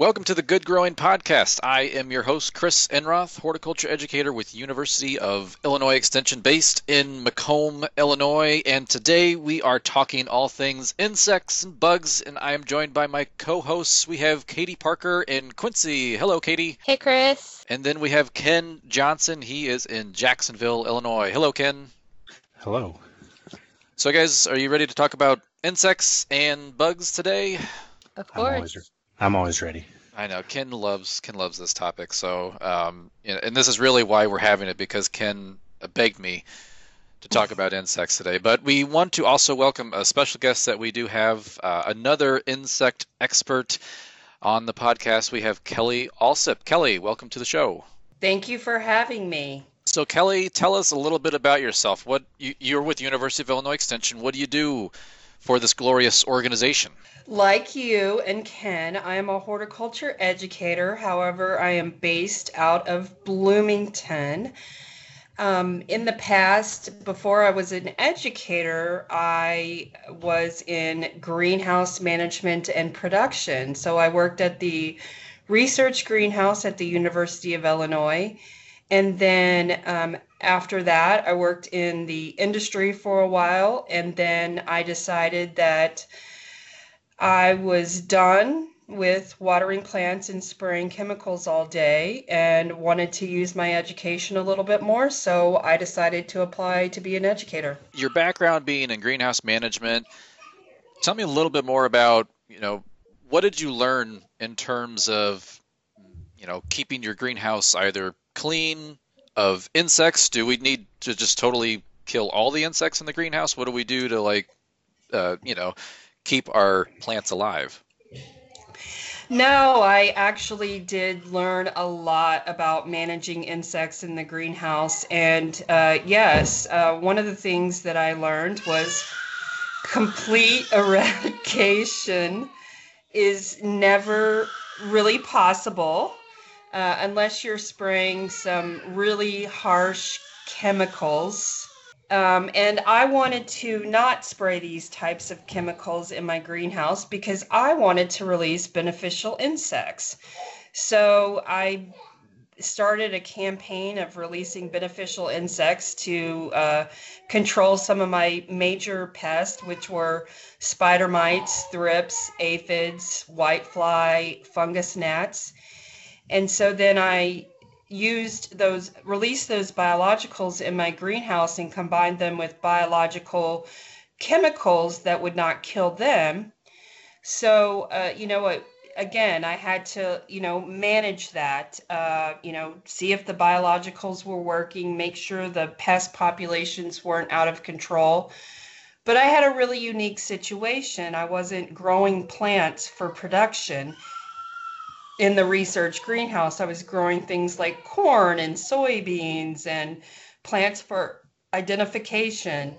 Welcome to the Good Growing Podcast. I am your host, Chris Enroth, horticulture educator with University of Illinois Extension based in Macomb, Illinois. And today we are talking all things insects and bugs. And I am joined by my co hosts. We have Katie Parker and Quincy. Hello, Katie. Hey, Chris. And then we have Ken Johnson. He is in Jacksonville, Illinois. Hello, Ken. Hello. So, guys, are you ready to talk about insects and bugs today? Of I'm course. I'm always ready. I know Ken loves Ken loves this topic. So, um, and this is really why we're having it because Ken begged me to talk about insects today. But we want to also welcome a special guest that we do have, uh, another insect expert on the podcast. We have Kelly Allsup. Kelly, welcome to the show. Thank you for having me. So, Kelly, tell us a little bit about yourself. What you, you're with University of Illinois Extension. What do you do for this glorious organization? Like you and Ken, I am a horticulture educator. However, I am based out of Bloomington. Um, in the past, before I was an educator, I was in greenhouse management and production. So I worked at the research greenhouse at the University of Illinois. And then um, after that, I worked in the industry for a while. And then I decided that I was done with watering plants and spraying chemicals all day and wanted to use my education a little bit more. So I decided to apply to be an educator. Your background being in greenhouse management, tell me a little bit more about, you know, what did you learn in terms of, you know, keeping your greenhouse either clean of insects? Do we need to just totally kill all the insects in the greenhouse? What do we do to like, uh, you know, keep our plants alive? No, I actually did learn a lot about managing insects in the greenhouse. And uh, yes, uh, one of the things that I learned was complete eradication is never really possible uh, unless you're spraying some really harsh chemicals. Um, and I wanted to not spray these types of chemicals in my greenhouse because I wanted to release beneficial insects. So I started a campaign of releasing beneficial insects to uh, control some of my major pests, which were spider mites, thrips, aphids, whitefly, fungus gnats. And so then I used those, released those biologicals in my greenhouse and combined them with biological chemicals that would not kill them. So, uh, you know, again, I had to, you know, manage that, uh, you know, see if the biologicals were working, make sure the pest populations weren't out of control. But I had a really unique situation. I wasn't growing plants for production in the research greenhouse. I was growing things like corn and soybeans and plants for identification.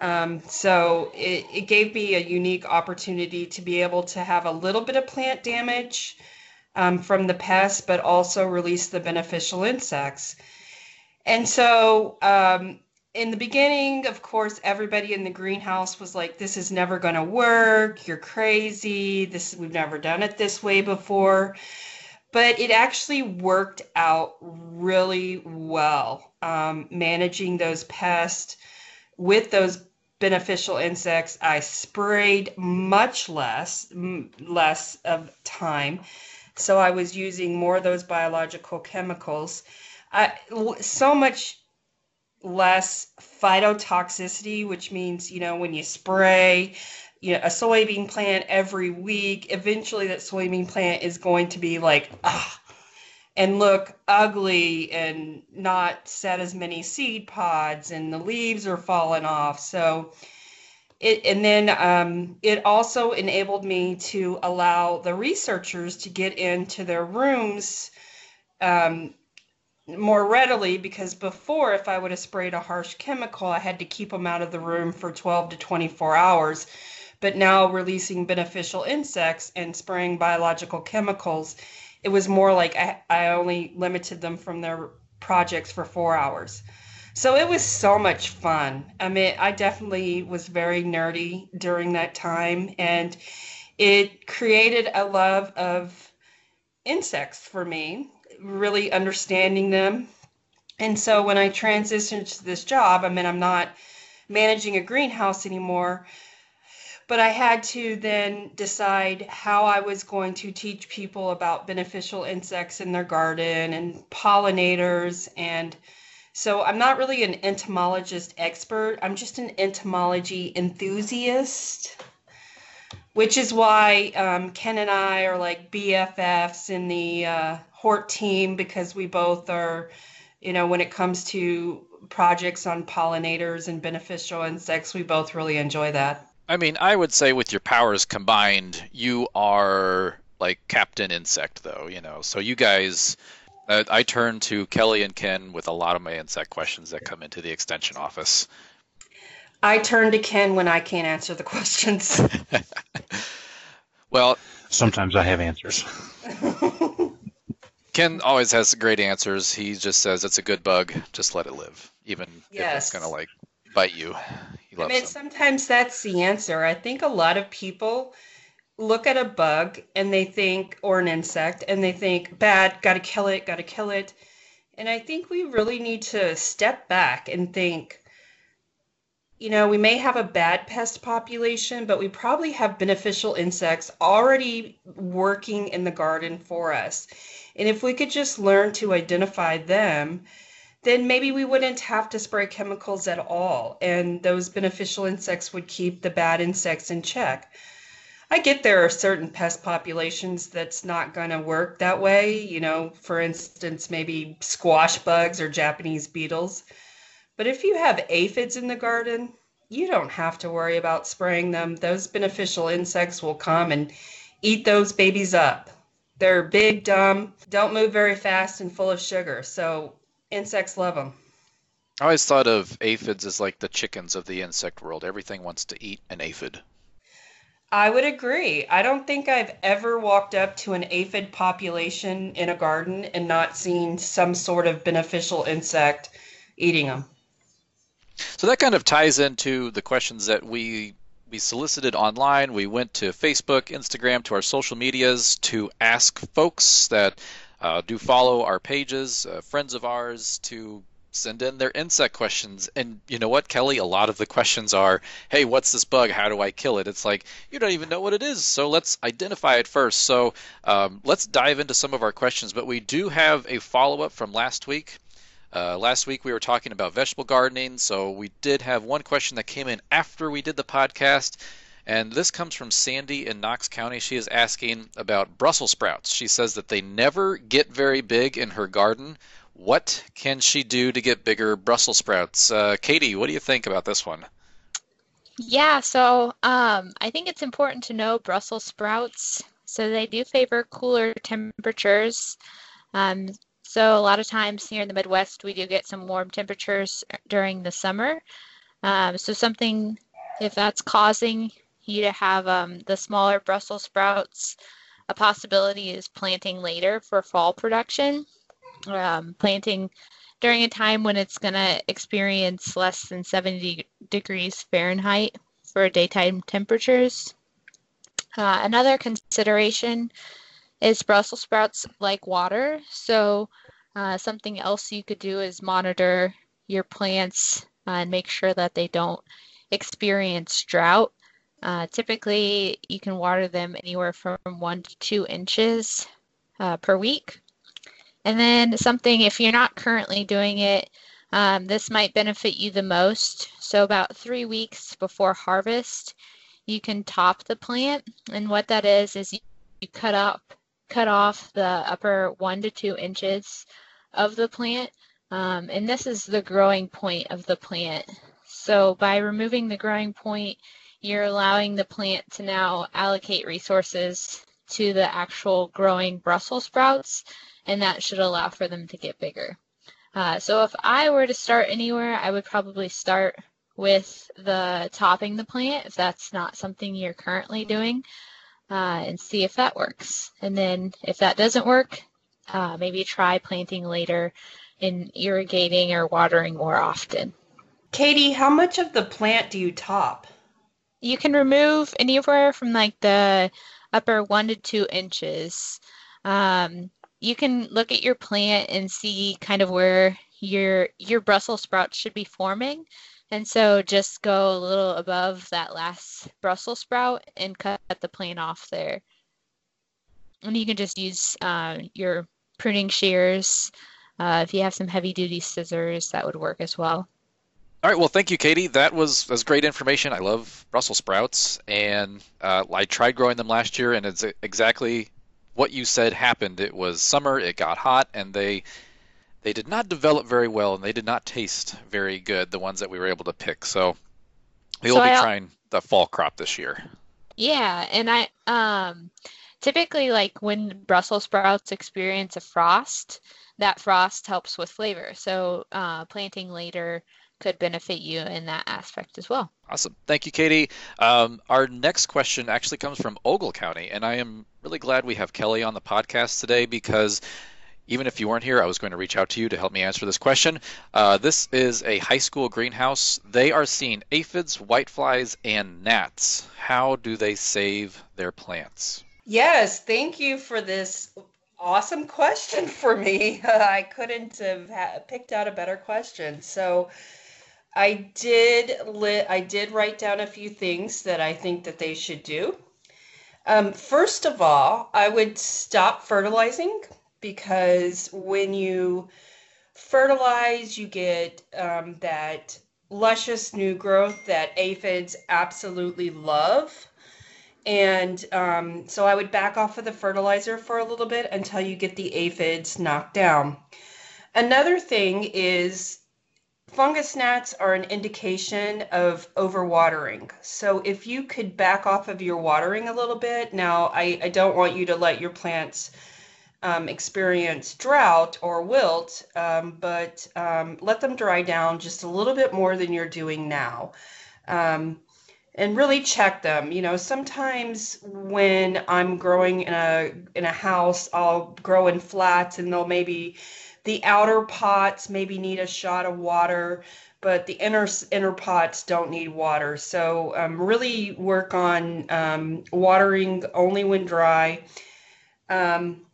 Um, so it, it gave me a unique opportunity to be able to have a little bit of plant damage um, from the pests, but also release the beneficial insects. And so um, in the beginning, of course, everybody in the greenhouse was like, "This is never going to work. You're crazy. This we've never done it this way before." But it actually worked out really well, um, managing those pests with those beneficial insects. I sprayed much less, m- less of time, so I was using more of those biological chemicals. I, so much less phytotoxicity, which means, you know, when you spray you know, a soybean plant every week, eventually that soybean plant is going to be like, ah, and look ugly and not set as many seed pods and the leaves are falling off. So, it, and then um, it also enabled me to allow the researchers to get into their rooms um, more readily because before, if I would have sprayed a harsh chemical, I had to keep them out of the room for 12 to 24 hours. But now, releasing beneficial insects and spraying biological chemicals, it was more like I, I only limited them from their projects for four hours. So it was so much fun. I mean, I definitely was very nerdy during that time, and it created a love of insects for me, really understanding them. And so when I transitioned to this job, I mean, I'm not managing a greenhouse anymore, but I had to then decide how I was going to teach people about beneficial insects in their garden and pollinators. And so I'm not really an entomologist expert, I'm just an entomology enthusiast which is why um, Ken and I are like BFFs in the uh, Hort team because we both are, you know, when it comes to projects on pollinators and beneficial insects, we both really enjoy that. I mean, I would say with your powers combined, you are like Captain Insect, though, you know. So you guys, uh, I turn to Kelly and Ken with a lot of my insect questions that come into the extension office. I turn to Ken when I can't answer the questions. well, sometimes I have answers. Ken always has great answers. He just says it's a good bug, just let it live, even yes. if it's gonna like bite you. He loves I mean, them. sometimes that's the answer. I think a lot of people look at a bug and they think, or an insect, and they think, bad, gotta kill it, gotta kill it. And I think we really need to step back and think, you know, we may have a bad pest population, but we probably have beneficial insects already working in the garden for us. And if we could just learn to identify them, then maybe we wouldn't have to spray chemicals at all. And those beneficial insects would keep the bad insects in check. I get there are certain pest populations that's not going to work that way. You know, for instance, maybe squash bugs or Japanese beetles but if you have aphids in the garden, you don't have to worry about spraying them. Those beneficial insects will come and eat those babies up. They're big, dumb, don't move very fast, and full of sugar. So insects love them. I always thought of aphids as like the chickens of the insect world. Everything wants to eat an aphid. I would agree. I don't think I've ever walked up to an aphid population in a garden and not seen some sort of beneficial insect eating them. So that kind of ties into the questions that we we solicited online. We went to Facebook, Instagram, to our social medias to ask folks that uh, do follow our pages, uh, friends of ours, to send in their insect questions. And you know what, Kelly? A lot of the questions are, hey, what's this bug? How do I kill it? It's like, you don't even know what it is. So let's identify it first. So um, let's dive into some of our questions. But we do have a follow up from last week. Uh, last week we were talking about vegetable gardening, so we did have one question that came in after we did the podcast, and this comes from Sandy in Knox County. She is asking about Brussels sprouts. She says that they never get very big in her garden. What can she do to get bigger Brussels sprouts? Uh, Katie, what do you think about this one? Yeah, so um, I think it's important to know Brussels sprouts. So they do favor cooler temperatures. Um, so a lot of times here in the Midwest, we do get some warm temperatures during the summer. Um, so something, if that's causing you to have um, the smaller Brussels sprouts, a possibility is planting later for fall production. Um, planting during a time when it's going to experience less than 70 degrees Fahrenheit for daytime temperatures. Uh, another consideration is Brussels sprouts like water. So uh, something else you could do is monitor your plants uh, and make sure that they don't experience drought. Uh, typically, you can water them anywhere from one to two inches uh, per week. And then something, if you're not currently doing it, um, this might benefit you the most. So about three weeks before harvest, you can top the plant. And what that is, is you, you cut up cut off the upper one to two inches of the plant. Um, and this is the growing point of the plant. So by removing the growing point, you're allowing the plant to now allocate resources to the actual growing Brussels sprouts, and that should allow for them to get bigger. Uh, so if I were to start anywhere, I would probably start with the topping the plant if that's not something you're currently doing uh, and see if that works. And then if that doesn't work, uh, maybe try planting later and irrigating or watering more often. Katie, how much of the plant do you top? You can remove anywhere from like the upper one to two inches. Um, you can look at your plant and see kind of where your your Brussels sprouts should be forming. And so just go a little above that last Brussels sprout and cut the plant off there. And you can just use uh, your pruning shears. Uh, if you have some heavy duty scissors, that would work as well. All right. Well, thank you, Katie. That was was great information. I love Brussels sprouts, and uh, I tried growing them last year, and it's exactly what you said happened. It was summer. It got hot, and they they did not develop very well, and they did not taste very good. The ones that we were able to pick. So we will so be I, trying the fall crop this year. Yeah, and I um typically like when Brussels sprouts experience a frost, that frost helps with flavor. So uh, planting later could benefit you in that aspect as well. Awesome. Thank you, Katie. Um, our next question actually comes from Ogle County, and I am really glad we have Kelly on the podcast today because even if you weren't here, I was going to reach out to you to help me answer this question. Uh, this is a high school greenhouse. They are seeing aphids, whiteflies, and gnats. How do they save their plants? Yes, thank you for this awesome question for me. I couldn't have picked out a better question. So, I did li- I did write down a few things that I think that they should do. Um, first of all, I would stop fertilizing because when you fertilize, you get um, that luscious new growth that aphids absolutely love. And um, so I would back off of the fertilizer for a little bit until you get the aphids knocked down. Another thing is fungus gnats are an indication of overwatering. So if you could back off of your watering a little bit, now I, I don't want you to let your plants um, experience drought or wilt, um, but um, let them dry down just a little bit more than you're doing now. Um, and really check them. You know, sometimes when I'm growing in a in a house, I'll grow in flats and they'll maybe the outer pots maybe need a shot of water, but the inner inner pots don't need water. So um, really work on um, watering only when dry. Um,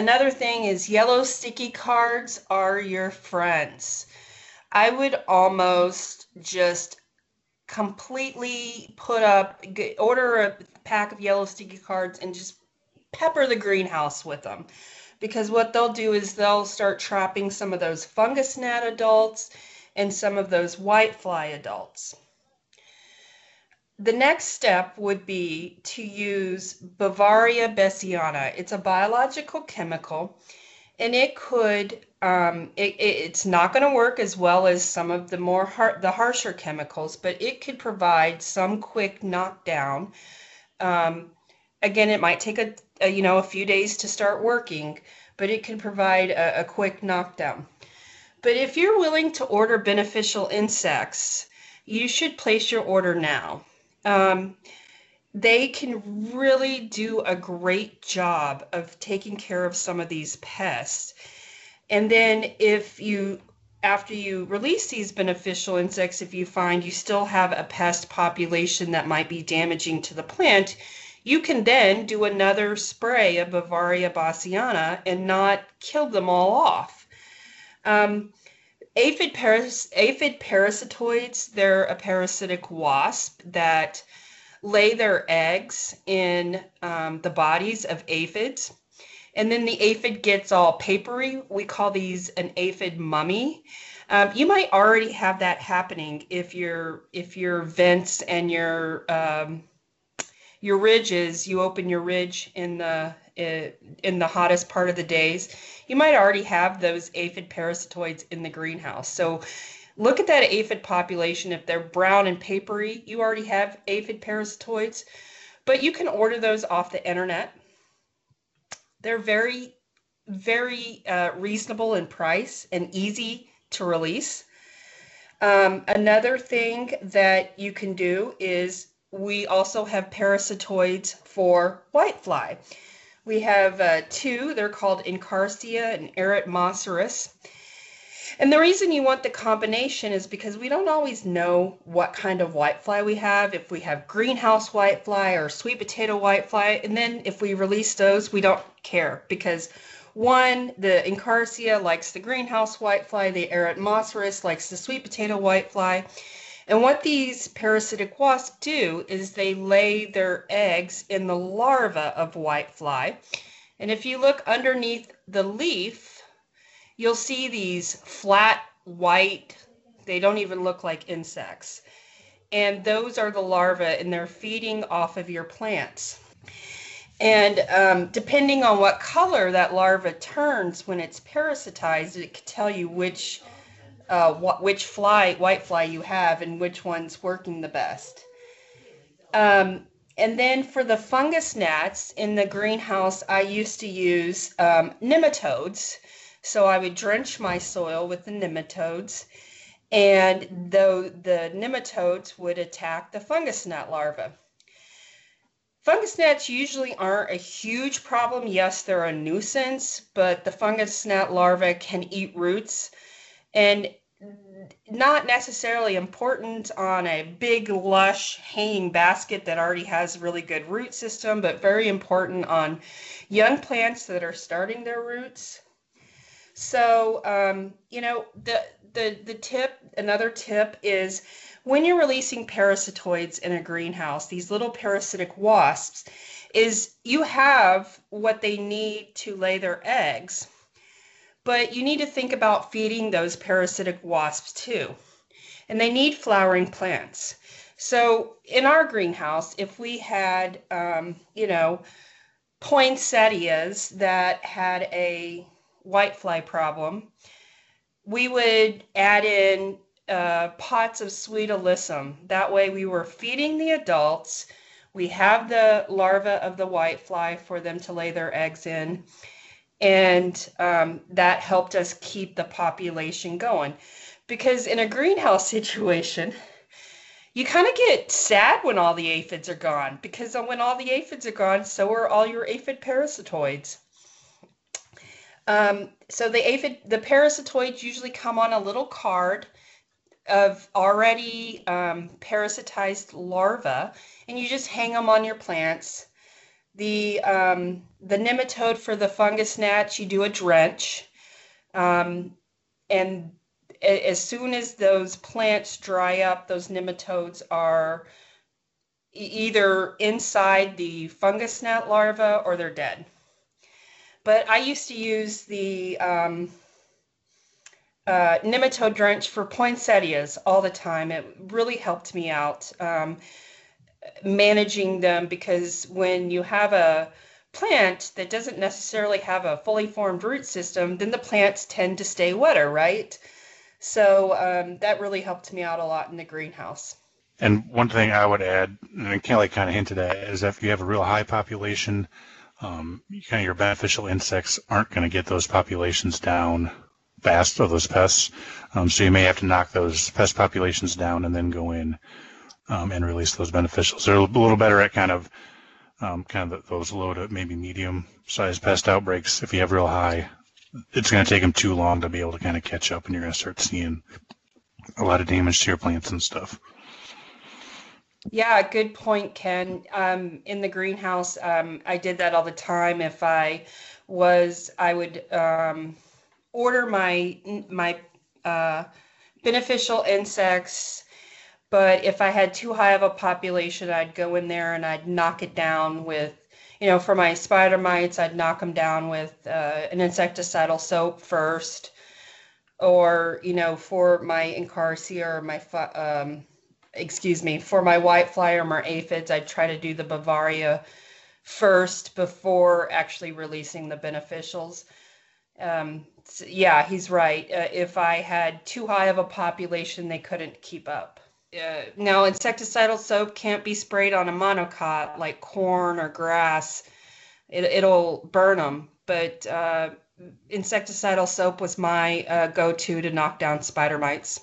another thing is yellow sticky cards are your friends. I would almost just completely put up, order a pack of yellow sticky cards and just pepper the greenhouse with them because what they'll do is they'll start trapping some of those fungus gnat adults and some of those whitefly adults. The next step would be to use Beauveria bassiana. It's a biological chemical and it could um, it, it's not going to work as well as some of the more har- the harsher chemicals, but it could provide some quick knockdown. Um, again, it might take a, a, you know a few days to start working, but it can provide a, a quick knockdown. But if you're willing to order beneficial insects, you should place your order now. Um, they can really do a great job of taking care of some of these pests. And then if you after you release these beneficial insects, if you find you still have a pest population that might be damaging to the plant, you can then do another spray of Beauveria bassiana and not kill them all off. Um, aphid, paras- aphid parasitoids, they're a parasitic wasp that lay their eggs in um, the bodies of aphids. And then the aphid gets all papery. We call these an aphid mummy. Um, you might already have that happening if your if your vents and your um, your ridges, you open your ridge in the in the hottest part of the days, you might already have those aphid parasitoids in the greenhouse. So look at that aphid population. If they're brown and papery, you already have aphid parasitoids, but you can order those off the internet. They're very, very uh, reasonable in price and easy to release. Um, another thing that you can do is we also have parasitoids for whitefly. We have uh, two, they're called Encarsia and Eretmocerus. And the reason you want the combination is because we don't always know what kind of whitefly we have. If we have greenhouse whitefly or sweet potato whitefly, and then if we release those, we don't care because one, the Encarsia likes the greenhouse whitefly, the Eretmocerus likes the sweet potato whitefly. And what these parasitic wasps do is they lay their eggs in the larva of whitefly. And if you look underneath the leaf, you'll see these flat white, they don't even look like insects. And those are the larvae, and they're feeding off of your plants. And um, depending on what color that larva turns when it's parasitized, it can tell you which uh, wh- which fly, white fly you have, and which one's working the best. Um, and then for the fungus gnats in the greenhouse, I used to use um, nematodes so I would drench my soil with the nematodes, and though the nematodes would attack the fungus gnat larvae. Fungus gnats usually aren't a huge problem. Yes, they're a nuisance, but the fungus gnat larvae can eat roots and not necessarily important on a big, lush, hanging basket that already has a really good root system, but very important on young plants that are starting their roots. So, um, you know, the, the, the tip, another tip is when you're releasing parasitoids in a greenhouse, these little parasitic wasps, is you have what they need to lay their eggs, but you need to think about feeding those parasitic wasps too. And they need flowering plants. So in our greenhouse, if we had, um, you know, poinsettias that had a whitefly problem, we would add in uh, pots of sweet alyssum. That way we were feeding the adults. We have the larvae of the whitefly for them to lay their eggs in. And um, that helped us keep the population going. Because in a greenhouse situation, you kind of get sad when all the aphids are gone because when all the aphids are gone, so are all your aphid parasitoids. Um, so the aphid, the parasitoids usually come on a little card of already um, parasitized larvae, and you just hang them on your plants. The um, the nematode for the fungus gnats, you do a drench, um, and as soon as those plants dry up, those nematodes are either inside the fungus gnat larva or they're dead. But I used to use the um, uh, nematode drench for poinsettias all the time. It really helped me out um, managing them because when you have a plant that doesn't necessarily have a fully formed root system, then the plants tend to stay wetter, right? So um, that really helped me out a lot in the greenhouse. And one thing I would add, and Kelly kind of hinted at, is if you have a real high population um, kind of your beneficial insects aren't going to get those populations down fast of those pests. Um, so you may have to knock those pest populations down and then go in um, and release those beneficials. They're a little better at kind of um, kind of those low to maybe medium sized pest outbreaks. If you have real high, it's going to take them too long to be able to kind of catch up, and you're going to start seeing a lot of damage to your plants and stuff. Yeah, good point, Ken. Um, in the greenhouse, um, I did that all the time. If I was, I would um, order my my uh, beneficial insects, but if I had too high of a population, I'd go in there and I'd knock it down with, you know, for my spider mites, I'd knock them down with uh, an insecticidal soap first, or you know, for my Encarsia or my um, excuse me, for my whitefly or my aphids, I'd try to do the Beauveria first before actually releasing the beneficials. Um, so yeah, he's right. Uh, if I had too high of a population, they couldn't keep up. Uh, now, insecticidal soap can't be sprayed on a monocot like corn or grass. It, will burn them. But uh, insecticidal soap was my uh, go-to to knock down spider mites.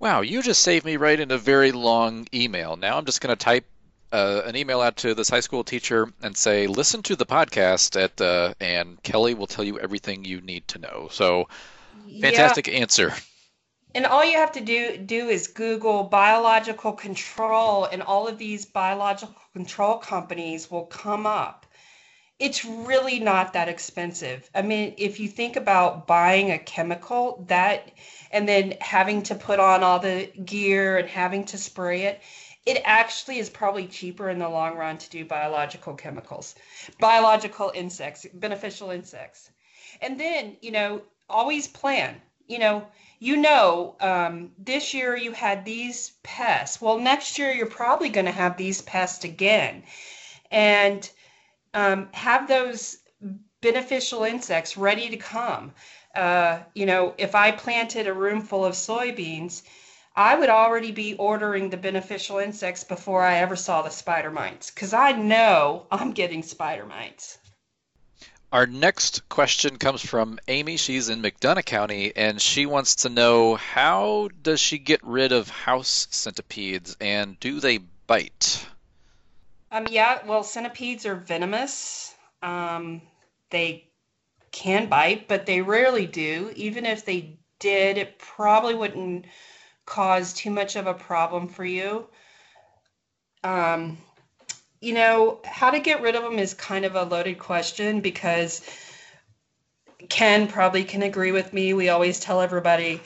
Wow, you just saved me writing a very long email. Now I'm just going to type uh, an email out to this high school teacher and say, listen to the podcast at, uh, and Kelly will tell you everything you need to know. So Fantastic yeah. answer. And all you have to do do is Google biological control, and all of these biological control companies will come up. It's really not that expensive. I mean, if you think about buying a chemical that and then having to put on all the gear and having to spray it, it actually is probably cheaper in the long run to do biological chemicals, biological insects, beneficial insects. And then, you know, always plan. You know, you know, um, this year you had these pests. Well, next year you're probably going to have these pests again. And um, have those beneficial insects ready to come. Uh, you know, if I planted a room full of soybeans, I would already be ordering the beneficial insects before I ever saw the spider mites because I know I'm getting spider mites. Our next question comes from Amy. She's in McDonough County and she wants to know how does she get rid of house centipedes and do they bite? Um, yeah, well, centipedes are venomous. Um, they can bite, but they rarely do. Even if they did, it probably wouldn't cause too much of a problem for you. Um, you know, how to get rid of them is kind of a loaded question because Ken probably can agree with me. We always tell everybody,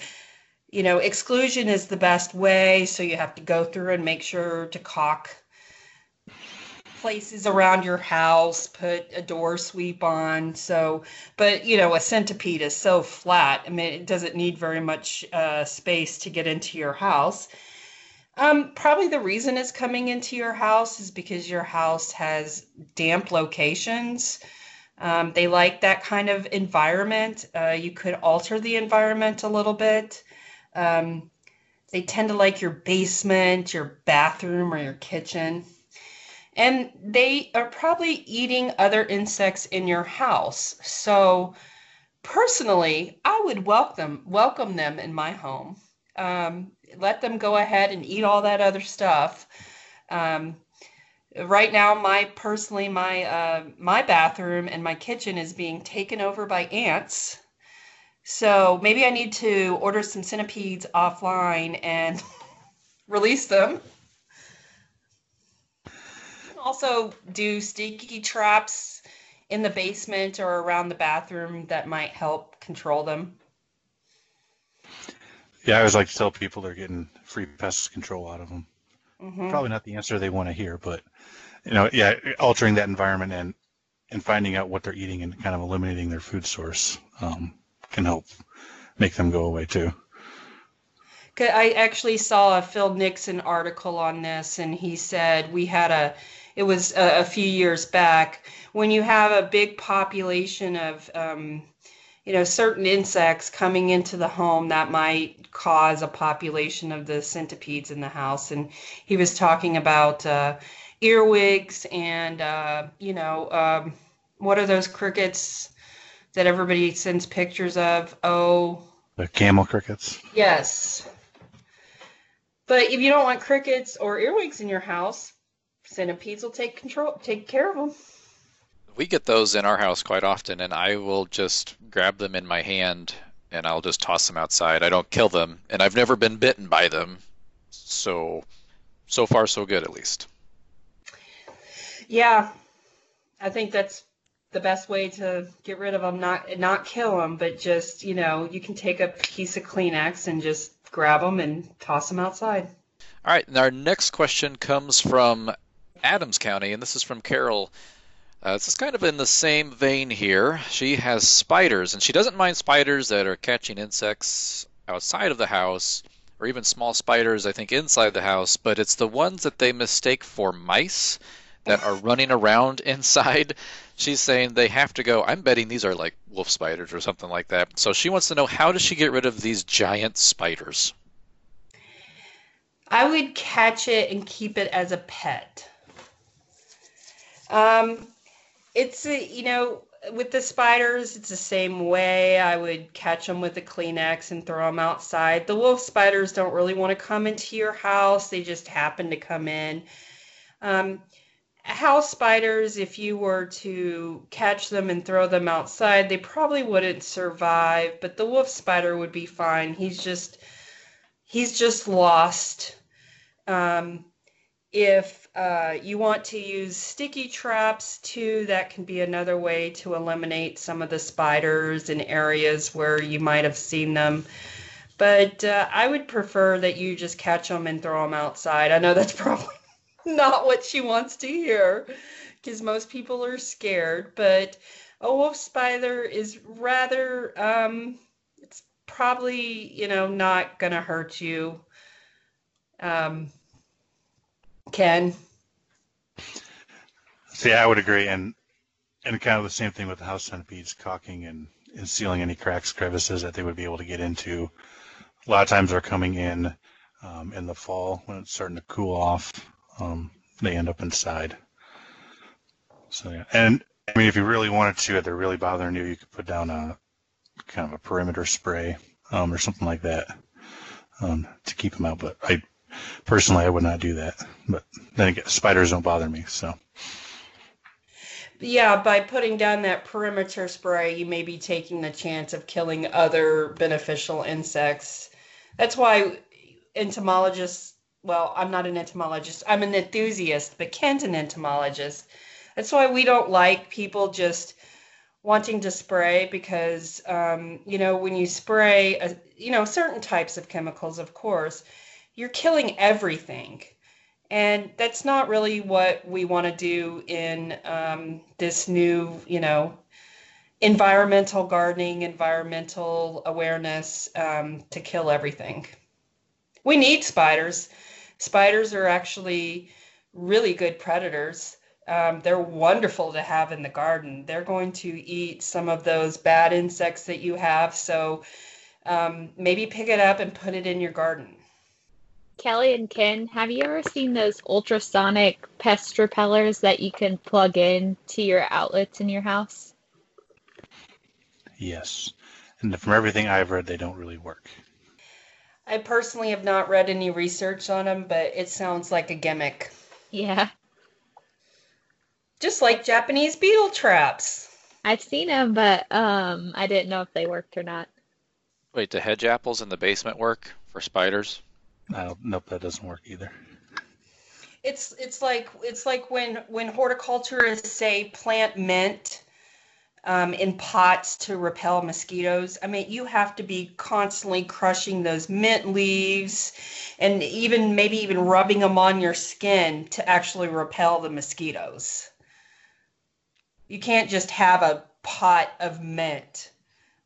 you know, exclusion is the best way. So you have to go through and make sure to caulk places around your house, put a door sweep on. So, but you know, a centipede is so flat. I mean, it doesn't need very much uh, space to get into your house. Um, probably the reason it's coming into your house is because your house has damp locations. Um, they like that kind of environment. Uh, you could alter the environment a little bit. Um, they tend to like your basement, your bathroom, or your kitchen. And they are probably eating other insects in your house. So, personally, I would welcome welcome them in my home. Um, let them go ahead and eat all that other stuff. Um, right now, my personally my uh, my bathroom and my kitchen is being taken over by ants. So maybe I need to order some centipedes offline and release them. Also, do sticky traps in the basement or around the bathroom that might help control them. Yeah, I always like to tell people they're getting free pest control out of them. Mm-hmm. Probably not the answer they want to hear, but you know, yeah, altering that environment and and finding out what they're eating and kind of eliminating their food source um, can help make them go away too. I actually saw a Phil Nixon article on this, and he said we had a. It was a, a few years back when you have a big population of um, you know, certain insects coming into the home that might cause a population of the centipedes in the house. And he was talking about uh, earwigs and, uh, you know, um, what are those crickets that everybody sends pictures of? Oh, the camel crickets. Yes. But if you don't want crickets or earwigs in your house, centipedes will take control, take care of them we get those in our house quite often, and I will just grab them in my hand and I'll just toss them outside. I don't kill them, and I've never been bitten by them. So, so far, so good at least. Yeah, I think that's the best way to get rid of them. Not not kill them, but just you know, you can take a piece of Kleenex and just grab them and toss them outside. All right, and our next question comes from Adams County, and this is from Carol. Uh, this is kind of in the same vein here. She has spiders, and she doesn't mind spiders that are catching insects outside of the house, or even small spiders, I think, inside the house, but it's the ones that they mistake for mice that are running around inside. She's saying they have to go. I'm betting these are like wolf spiders or something like that. So she wants to know how does she get rid of these giant spiders? I would catch it and keep it as a pet. Um, it's a, you know with the spiders it's the same way i would catch them with a kleenex and throw them outside the wolf spiders don't really want to come into your house they just happen to come in um, house spiders, if you were to catch them and throw them outside, they probably wouldn't survive, but the wolf spider would be fine. He's just he's just lost. Um, if uh, you want to use sticky traps too, that can be another way to eliminate some of the spiders in areas where you might have seen them. But uh, I would prefer that you just catch them and throw them outside. I know that's probably not what she wants to hear because most people are scared, but a wolf spider is rather, um, it's probably, you know, not going to hurt you. Um, Ken? See, I would agree, and and kind of the same thing with the house centipedes caulking and, and sealing any cracks, crevices that they would be able to get into. A lot of times they're coming in um, in the fall when it's starting to cool off. Um, they end up inside. So yeah, and I mean, if you really wanted to, if they're really bothering you, you could put down a kind of a perimeter spray um, or something like that um, to keep them out. But I personally, I would not do that. But then again, spiders don't bother me, so. Yeah, by putting down that perimeter spray, you may be taking the chance of killing other beneficial insects. That's why entomologists, well, I'm not an entomologist, I'm an enthusiast, but Ken's an entomologist. That's why we don't like people just wanting to spray because, um, you know, when you spray, a, you know, certain types of chemicals, of course, you're killing everything. And that's not really what we want to do in um, this new, you know, environmental gardening, environmental awareness um, to kill everything. We need spiders. Spiders are actually really good predators. Um, they're wonderful to have in the garden. They're going to eat some of those bad insects that you have. So um, maybe pick it up and put it in your garden. Kelly and Ken, have you ever seen those ultrasonic pest repellers that you can plug in to your outlets in your house? Yes. And from everything I've read, they don't really work. I personally have not read any research on them, but it sounds like a gimmick. Yeah. Just like Japanese beetle traps. I've seen them, but um, I didn't know if they worked or not. Wait, do hedge apples in the basement work for spiders? No, nope, that doesn't work either. It's it's like it's like when when horticulturists say plant mint um, in pots to repel mosquitoes. I mean, you have to be constantly crushing those mint leaves, and even maybe even rubbing them on your skin to actually repel the mosquitoes. You can't just have a pot of mint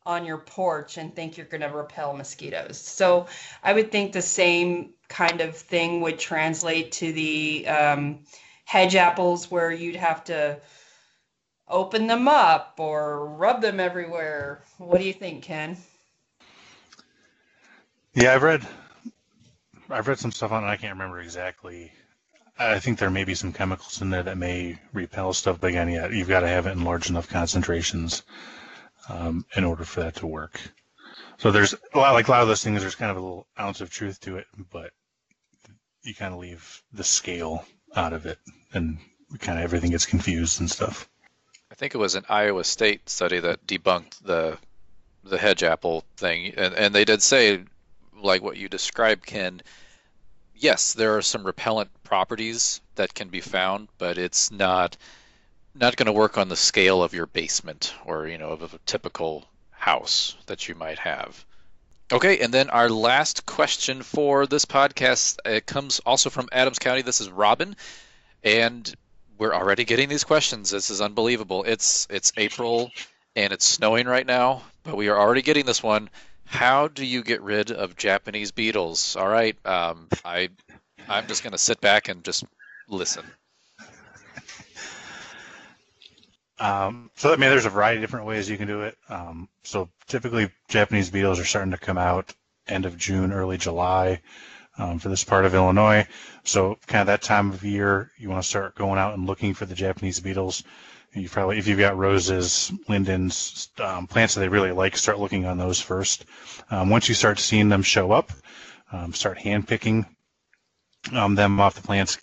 on your porch and think you're going to repel mosquitoes. So I would think the same kind of thing would translate to the um, hedge apples where you'd have to open them up or rub them everywhere. What do you think, Ken? Yeah, I've read I've read some stuff on it. I can't remember exactly. I think there may be some chemicals in there that may repel stuff, but again, yeah, you've got to have it in large enough concentrations um, in order for that to work. So there's a lot, like a lot of those things. There's kind of a little ounce of truth to it, but you kind of leave the scale out of it, and kind of everything gets confused and stuff. I think it was an Iowa State study that debunked the the hedge apple thing, and, and they did say, like what you described, Ken. Yes, there are some repellent properties that can be found, but it's not not going to work on the scale of your basement or you know of a typical house that you might have. Okay, and then our last question for this podcast it comes also from Adams County. This is Robin, and we're already getting these questions. This is unbelievable. It's it's April and it's snowing right now, but we are already getting this one. How do you get rid of Japanese beetles? All right, um, I I'm just going to sit back and just listen. Um, so I mean, there's a variety of different ways you can do it. Um, so typically, Japanese beetles are starting to come out end of June, early July um, for this part of Illinois. So kind of that time of year, you want to start going out and looking for the Japanese beetles. You probably, if you've got roses, lindens, um, plants that they really like, start looking on those first. Um, once you start seeing them show up, um, start hand picking them off the plants.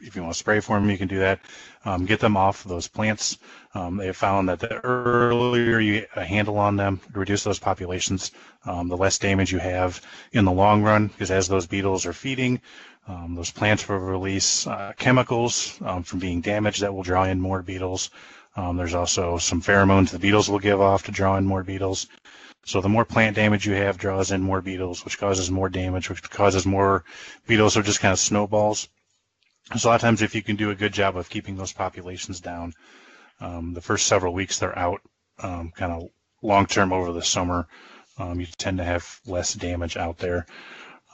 If you want to spray for them, you can do that. Um, get them off those plants. Um, they have found that the earlier you get a handle on them, reduce those populations, um, the less damage you have in the long run. Because as those beetles are feeding, um, those plants will release uh, chemicals um, from being damaged that will draw in more beetles. Um, there's also some pheromones the beetles will give off to draw in more beetles. So the more plant damage you have draws in more beetles, which causes more damage, which causes more beetles, so just kind of snowballs. So a lot of times, if you can do a good job of keeping those populations down, um, the first several weeks they're out, um, kind of long term over the summer, um, you tend to have less damage out there.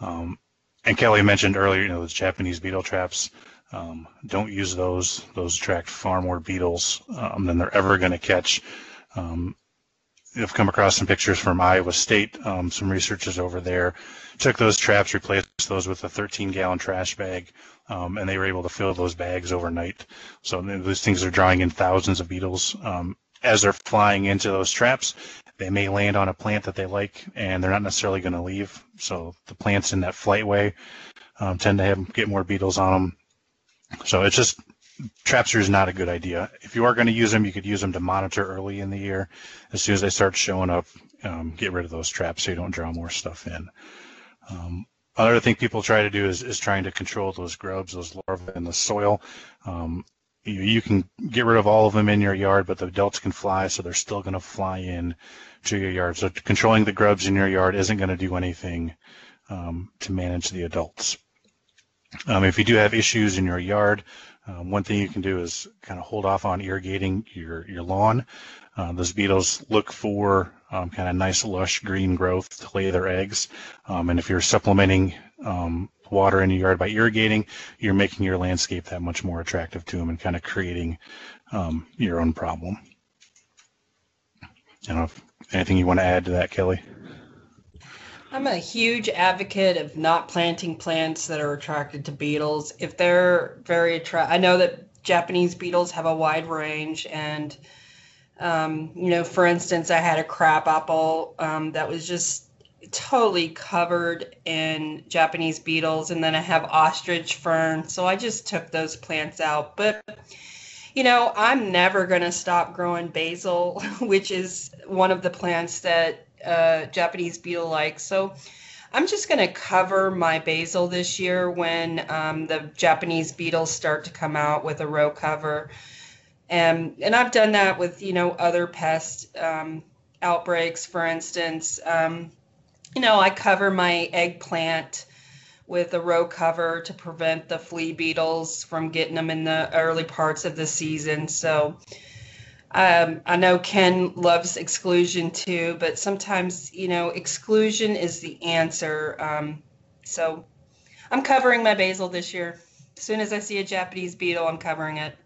Um, and Kelly mentioned earlier, you know, those Japanese beetle traps. Um, don't use those; those attract far more beetles um, than they're ever going to catch. I've come across some pictures from Iowa State. some researchers over there took those traps, replaced those with a 13-gallon trash bag um, and they were able to fill those bags overnight. So those things are drawing in thousands of beetles. Um, as they're flying into those traps, they may land on a plant that they like, and they're not necessarily going to leave. So the plants in that flightway um, tend to have get more beetles on them. So it's just traps are not a good idea. If you are going to use them, you could use them to monitor early in the year. As soon as they start showing up, um, get rid of those traps so you don't draw more stuff in. Um, Another thing people try to do is, is trying to control those grubs, those larvae in the soil. Um, you, you, can get rid of all of them in your yard, but the adults can fly, so they're still going to fly in to your yard. So controlling the grubs in your yard isn't going to do anything um, to manage the adults. Um, if you do have issues in your yard, um, one thing you can do is kind of hold off on irrigating your, your lawn. Uh, those beetles look for um, kind of nice, lush green growth to lay their eggs. Um, and if you're supplementing um, water in your yard by irrigating, you're making your landscape that much more attractive to them and kind of creating um, your own problem. I don't know if anything you want to add to that, Kelly. I'm a huge advocate of not planting plants that are attracted to beetles. If they're very attracted, I know that Japanese beetles have a wide range and um, you know, for instance, I had a crab apple um, that was just totally covered in Japanese beetles, and then I have ostrich fern. So I just took those plants out. But, you know, I'm never going to stop growing basil, which is one of the plants that uh, Japanese beetle likes. So I'm just going to cover my basil this year when um, the Japanese beetles start to come out with a row cover. And, and I've done that with, you know, other pest um, outbreaks, for instance. Um, you know, I cover my eggplant with a row cover to prevent the flea beetles from getting them in the early parts of the season. So um, I know Ken loves exclusion too, but sometimes, you know, exclusion is the answer. Um, so I'm covering my basil this year. As soon as I see a Japanese beetle, I'm covering it.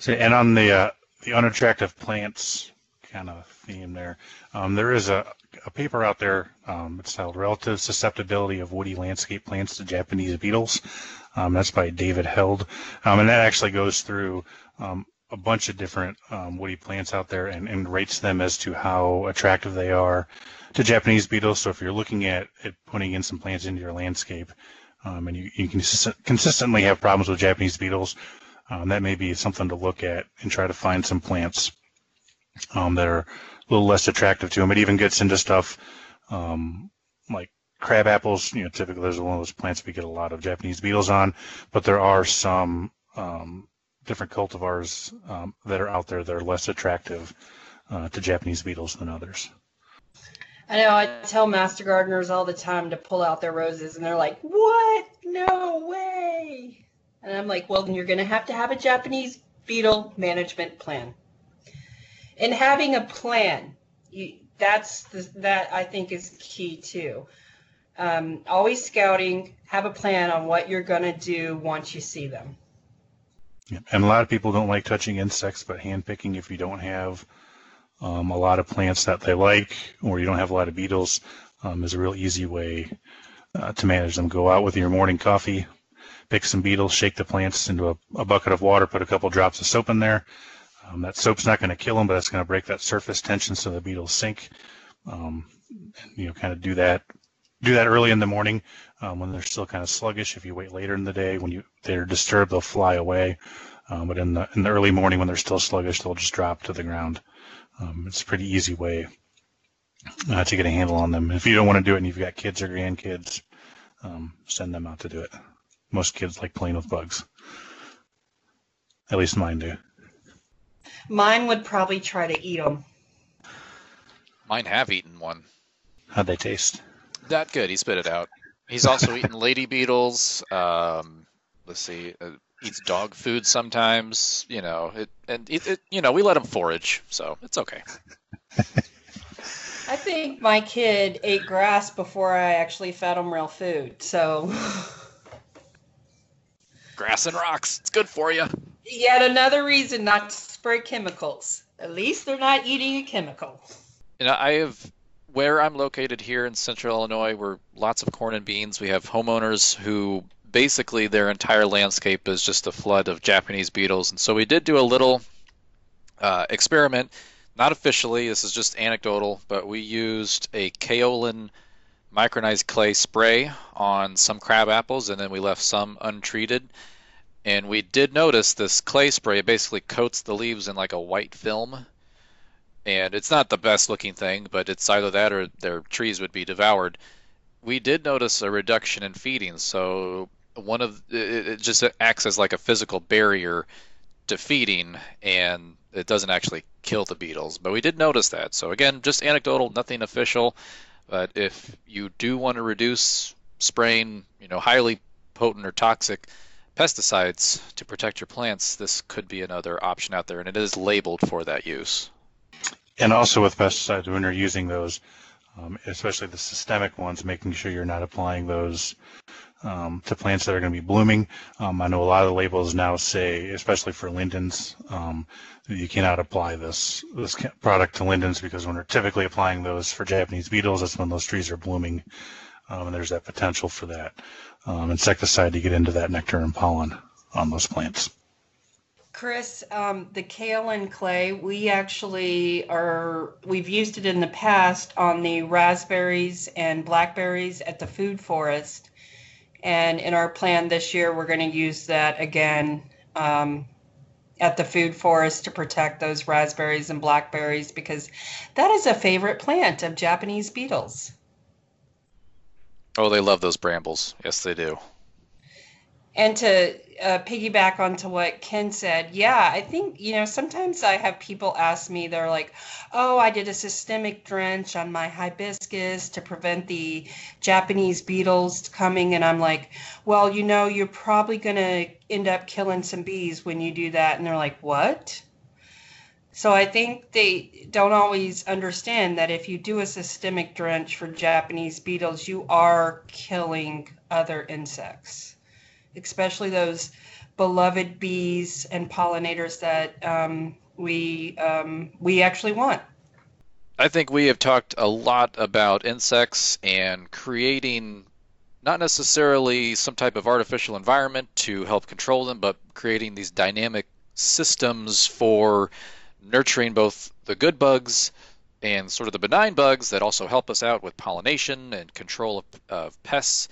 So, and on the uh, the unattractive plants kind of theme there, um, there is a, a paper out there. Um, it's titled "Relative Susceptibility of Woody Landscape Plants to Japanese Beetles." Um, that's by David Held, um, and that actually goes through um, a bunch of different um, woody plants out there and, and rates them as to how attractive they are to Japanese beetles. So if you're looking at, at putting in some plants into your landscape, um, and you, you can consistently have problems with Japanese beetles, um, that may be something to look at and try to find some plants um, that are a little less attractive to them. It even gets into stuff um, like crab apples. You know, typically there's one of those plants we get a lot of Japanese beetles on, but there are some um, different cultivars um, that are out there that are less attractive uh, to Japanese beetles than others. I know I tell master gardeners all the time to pull out their roses, and they're like, "What? No way!" And I'm like, well, then you're going to have to have a Japanese beetle management plan. And having a plan, you, that's the, that I think is key too. Um, always scouting, have a plan on what you're going to do once you see them. And a lot of people don't like touching insects, but handpicking if you don't have um, a lot of plants that they like or you don't have a lot of beetles um, is a real easy way uh, to manage them. Go out with your morning coffee, pick some beetles, shake the plants into a, a bucket of water, put a couple drops of soap in there. Um, that soap's not going to kill them, but it's going to break that surface tension so the beetles sink. Um, and, you know, kind of do that do that early in the morning um, when they're still kind of sluggish. If you wait later in the day when you they're disturbed, they'll fly away. Um, but in the in the early morning when they're still sluggish, they'll just drop to the ground. Um, it's a pretty easy way uh, to get a handle on them. If you don't want to do it and you've got kids or grandkids, um, send them out to do it. Most kids like playing with bugs. At least mine do. Mine would probably try to eat them. Mine have eaten one. How'd they taste? That good. He spit it out. He's also eaten lady beetles. Um, let's see, uh, eats dog food sometimes. You know, it, and it, it, you know, we let him forage, so it's okay. I think my kid ate grass before I actually fed him real food. So, Grass and rocks. It's good for you. yet another reason not to spray chemicals. At least they're not eating a chemical. You know, I have where I'm located here in central Illinois, we're lots of corn and beans. We have homeowners who basically their entire landscape is just a flood of Japanese beetles. And so we did do a little uh, experiment, not officially, this is just anecdotal, but we used a kaolin micronized clay spray on some crab apples and then we left some untreated. And we did notice this clay spray basically coats the leaves in like a white film and it's not the best looking thing, but it's either that or their trees would be devoured. We did notice a reduction in feeding, so one of it, it just acts as like a physical barrier to feeding, and it doesn't actually kill the beetles. But we did notice that. So again, just anecdotal, nothing official. But if you do want to reduce spraying, you know, highly potent or toxic pesticides to protect your plants, this could be another option out there, and it is labeled for that use. And also with pesticides when you're using those, um, especially the systemic ones, making sure you're not applying those um, to plants that are going to be blooming. Um, I know a lot of the labels now say, especially for lindens, um, you cannot apply this this product to lindens because when they're typically applying those for Japanese beetles, that's when those trees are blooming, um, and there's that potential for that um, insecticide to get into that nectar and pollen on those plants. Chris, um, the kaolin clay, we actually are, we've used it in the past on the raspberries and blackberries at the food forest. And in our plan this year, we're going to use that again um, at the food forest to protect those raspberries and blackberries because that is a favorite plant of Japanese beetles. Oh, they love those brambles. Yes, they do. And to uh, piggyback onto what Ken said, yeah, I think, you know, sometimes I have people ask me, they're like, oh, I did a systemic drench on my hibiscus to prevent the Japanese beetles coming. And I'm like, well, you know, you're probably going to end up killing some bees when you do that. And they're like, what? So I think they don't always understand that if you do a systemic drench for Japanese beetles, you are killing other insects especially those beloved bees and pollinators that um, we um, we actually want. I think we have talked a lot about insects and creating not necessarily some type of artificial environment to help control them, but creating these dynamic systems for nurturing both the good bugs and sort of the benign bugs that also help us out with pollination and control of, of pests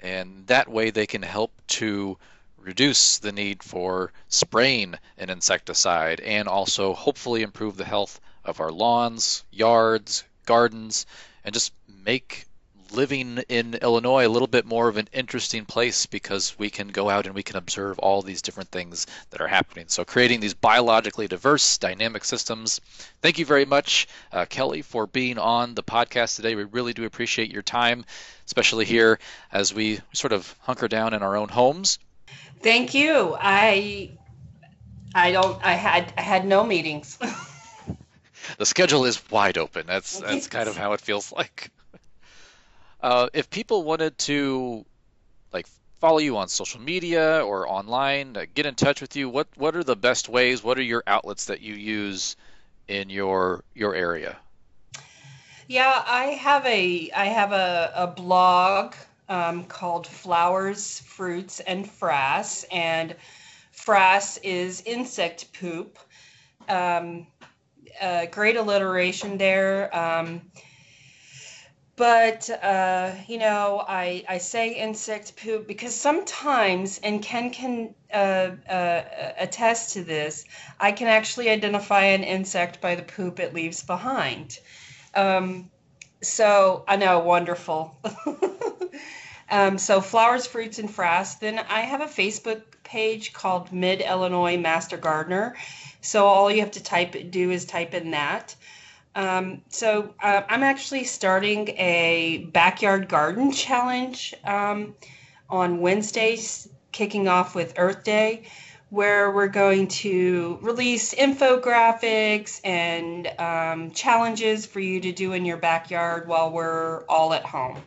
and that way they can help to reduce the need for spraying an insecticide and also hopefully improve the health of our lawns, yards, gardens, and just make living in Illinois a little bit more of an interesting place because we can go out and we can observe all these different things that are happening. So, creating these biologically diverse, dynamic systems. Thank you very much, uh, Kelly, for being on the podcast today. We really do appreciate your time, especially here as we sort of hunker down in our own homes. Thank you. I I don't I had I had no meetings. the schedule is wide open. That's that's kind of how it feels like. Uh, if people wanted to like follow you on social media or online, uh, get in touch with you, what what are the best ways? What are your outlets that you use in your your area? Yeah, I have a I have a, a blog um, called Flowers, Fruits, and Frass, and frass is insect poop. Um, uh, great alliteration there. Um, but uh, you know, I I say insect poop because sometimes, and Ken can uh, uh, attest to this, I can actually identify an insect by the poop it leaves behind. Um, so I know, wonderful. um, so flowers, fruits, and frass. Then I have a Facebook page called Mid Illinois Master Gardener. So all you have to type do is type in that. Um, so uh, I'm actually starting a backyard garden challenge um, on Wednesdays, kicking off with Earth Day, where we're going to release infographics and um, challenges for you to do in your backyard while we're all at home.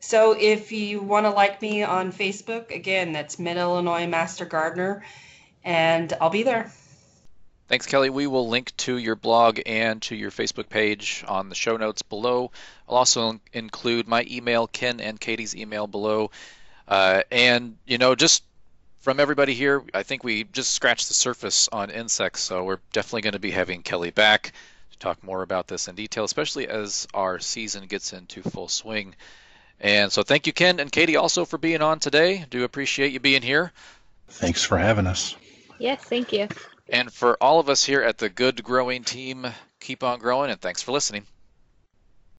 So if you want to like me on Facebook, again, that's Mid Illinois Master Gardener, and I'll be there. Thanks, Kelly. We will link to your blog and to your Facebook page on the show notes below. I'll also include my email, Ken and Katie's email below. Uh, and, you know, just from everybody here, I think we just scratched the surface on insects, so we're definitely going to be having Kelly back to talk more about this in detail, especially as our season gets into full swing. And so thank you, Ken and Katie, also for being on today. Do appreciate you being here. Thanks for having us. Yes, thank you. And for all of us here at the Good Growing team, keep on growing and thanks for listening.